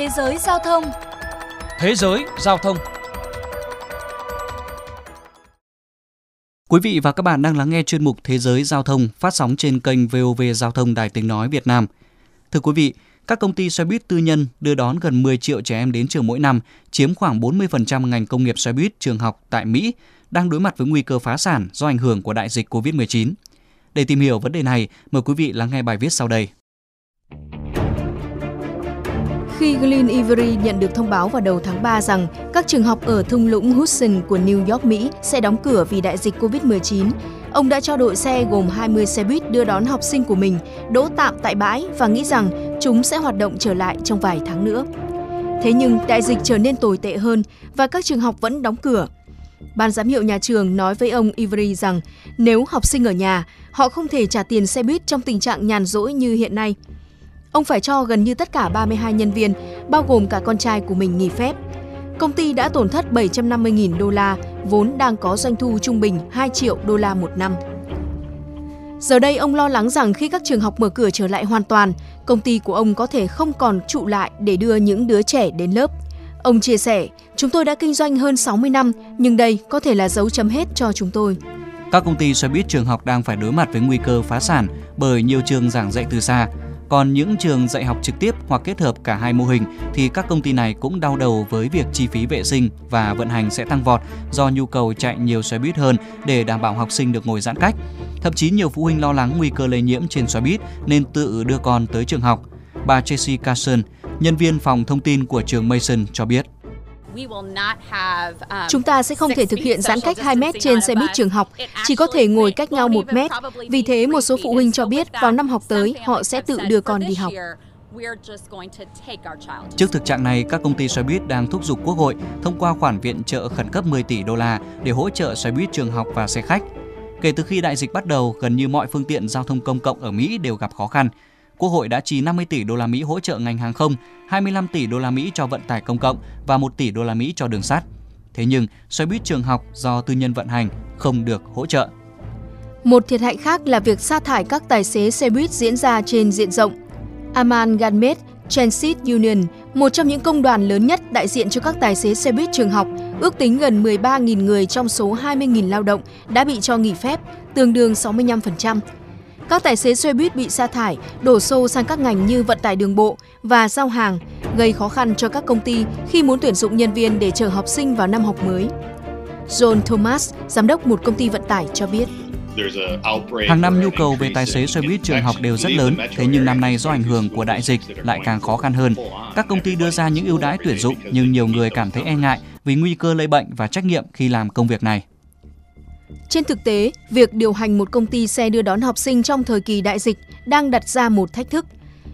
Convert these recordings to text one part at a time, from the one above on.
Thế giới giao thông Thế giới giao thông Quý vị và các bạn đang lắng nghe chuyên mục Thế giới giao thông phát sóng trên kênh VOV Giao thông Đài Tiếng Nói Việt Nam. Thưa quý vị, các công ty xe buýt tư nhân đưa đón gần 10 triệu trẻ em đến trường mỗi năm, chiếm khoảng 40% ngành công nghiệp xe buýt trường học tại Mỹ, đang đối mặt với nguy cơ phá sản do ảnh hưởng của đại dịch COVID-19. Để tìm hiểu vấn đề này, mời quý vị lắng nghe bài viết sau đây. Khi Glenn Ivory nhận được thông báo vào đầu tháng 3 rằng các trường học ở thung lũng Hudson của New York, Mỹ sẽ đóng cửa vì đại dịch COVID-19, ông đã cho đội xe gồm 20 xe buýt đưa đón học sinh của mình đỗ tạm tại bãi và nghĩ rằng chúng sẽ hoạt động trở lại trong vài tháng nữa. Thế nhưng đại dịch trở nên tồi tệ hơn và các trường học vẫn đóng cửa. Ban giám hiệu nhà trường nói với ông Ivory rằng nếu học sinh ở nhà, họ không thể trả tiền xe buýt trong tình trạng nhàn rỗi như hiện nay. Ông phải cho gần như tất cả 32 nhân viên, bao gồm cả con trai của mình nghỉ phép. Công ty đã tổn thất 750.000 đô la, vốn đang có doanh thu trung bình 2 triệu đô la một năm. Giờ đây ông lo lắng rằng khi các trường học mở cửa trở lại hoàn toàn, công ty của ông có thể không còn trụ lại để đưa những đứa trẻ đến lớp. Ông chia sẻ, chúng tôi đã kinh doanh hơn 60 năm, nhưng đây có thể là dấu chấm hết cho chúng tôi. Các công ty xe buýt trường học đang phải đối mặt với nguy cơ phá sản bởi nhiều trường giảng dạy từ xa. Còn những trường dạy học trực tiếp hoặc kết hợp cả hai mô hình thì các công ty này cũng đau đầu với việc chi phí vệ sinh và vận hành sẽ tăng vọt do nhu cầu chạy nhiều xe buýt hơn để đảm bảo học sinh được ngồi giãn cách. Thậm chí nhiều phụ huynh lo lắng nguy cơ lây nhiễm trên xe buýt nên tự đưa con tới trường học. Bà Tracy Carson, nhân viên phòng thông tin của trường Mason cho biết. Chúng ta sẽ không thể thực hiện giãn cách 2 mét trên xe buýt trường học, chỉ có thể ngồi cách nhau 1 mét. Vì thế, một số phụ huynh cho biết vào năm học tới họ sẽ tự đưa con đi học. Trước thực trạng này, các công ty xe buýt đang thúc giục Quốc hội thông qua khoản viện trợ khẩn cấp 10 tỷ đô la để hỗ trợ xe buýt trường học và xe khách. Kể từ khi đại dịch bắt đầu, gần như mọi phương tiện giao thông công cộng ở Mỹ đều gặp khó khăn. Quốc hội đã chi 50 tỷ đô la Mỹ hỗ trợ ngành hàng không, 25 tỷ đô la Mỹ cho vận tải công cộng và 1 tỷ đô la Mỹ cho đường sắt. Thế nhưng, xe buýt trường học do tư nhân vận hành không được hỗ trợ. Một thiệt hại khác là việc sa thải các tài xế xe buýt diễn ra trên diện rộng. Aman Ganmet, Transit Union, một trong những công đoàn lớn nhất đại diện cho các tài xế xe buýt trường học, ước tính gần 13.000 người trong số 20.000 lao động đã bị cho nghỉ phép, tương đương 65%. Các tài xế xe buýt bị sa thải, đổ xô sang các ngành như vận tải đường bộ và giao hàng, gây khó khăn cho các công ty khi muốn tuyển dụng nhân viên để chờ học sinh vào năm học mới. John Thomas, giám đốc một công ty vận tải cho biết. Hàng năm nhu cầu về tài xế xe buýt trường học đều rất lớn, thế nhưng năm nay do ảnh hưởng của đại dịch lại càng khó khăn hơn. Các công ty đưa ra những ưu đãi tuyển dụng nhưng nhiều người cảm thấy e ngại vì nguy cơ lây bệnh và trách nhiệm khi làm công việc này. Trên thực tế, việc điều hành một công ty xe đưa đón học sinh trong thời kỳ đại dịch đang đặt ra một thách thức.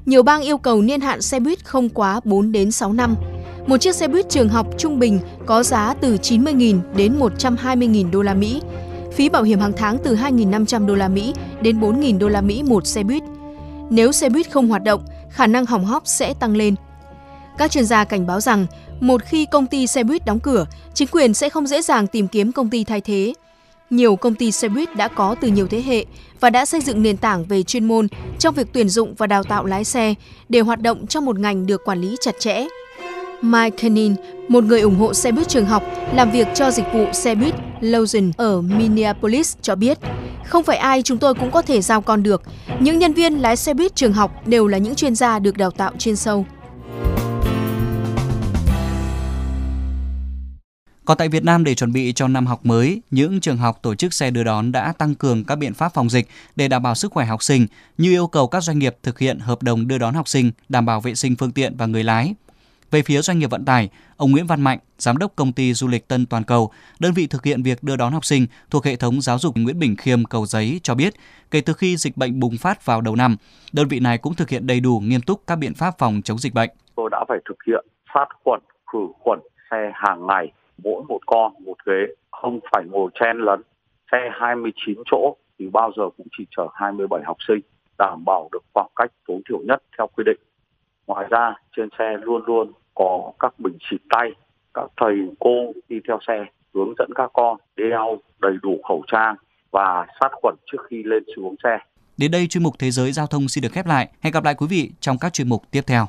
Nhiều bang yêu cầu niên hạn xe buýt không quá 4 đến 6 năm. Một chiếc xe buýt trường học trung bình có giá từ 90.000 đến 120.000 đô la Mỹ. Phí bảo hiểm hàng tháng từ 2.500 đô la Mỹ đến 4.000 đô la Mỹ một xe buýt. Nếu xe buýt không hoạt động, khả năng hỏng hóc sẽ tăng lên. Các chuyên gia cảnh báo rằng, một khi công ty xe buýt đóng cửa, chính quyền sẽ không dễ dàng tìm kiếm công ty thay thế nhiều công ty xe buýt đã có từ nhiều thế hệ và đã xây dựng nền tảng về chuyên môn trong việc tuyển dụng và đào tạo lái xe để hoạt động trong một ngành được quản lý chặt chẽ. Mike Kenin, một người ủng hộ xe buýt trường học, làm việc cho dịch vụ xe buýt Lozen ở Minneapolis cho biết, không phải ai chúng tôi cũng có thể giao con được. Những nhân viên lái xe buýt trường học đều là những chuyên gia được đào tạo chuyên sâu. Còn tại Việt Nam để chuẩn bị cho năm học mới, những trường học tổ chức xe đưa đón đã tăng cường các biện pháp phòng dịch để đảm bảo sức khỏe học sinh, như yêu cầu các doanh nghiệp thực hiện hợp đồng đưa đón học sinh, đảm bảo vệ sinh phương tiện và người lái. Về phía doanh nghiệp vận tải, ông Nguyễn Văn Mạnh, giám đốc công ty du lịch Tân Toàn Cầu, đơn vị thực hiện việc đưa đón học sinh thuộc hệ thống giáo dục Nguyễn Bình Khiêm Cầu Giấy cho biết, kể từ khi dịch bệnh bùng phát vào đầu năm, đơn vị này cũng thực hiện đầy đủ nghiêm túc các biện pháp phòng chống dịch bệnh. Tôi đã phải thực hiện sát khuẩn, khử khuẩn xe hàng ngày con một ghế không phải ngồi chen lấn xe 29 chỗ thì bao giờ cũng chỉ chở 27 học sinh đảm bảo được khoảng cách tối thiểu nhất theo quy định. Ngoài ra trên xe luôn luôn có các bình xịt tay, các thầy cô đi theo xe hướng dẫn các con đeo đầy đủ khẩu trang và sát khuẩn trước khi lên xuống xe. Đến đây chuyên mục Thế giới giao thông xin được khép lại. Hẹn gặp lại quý vị trong các chuyên mục tiếp theo.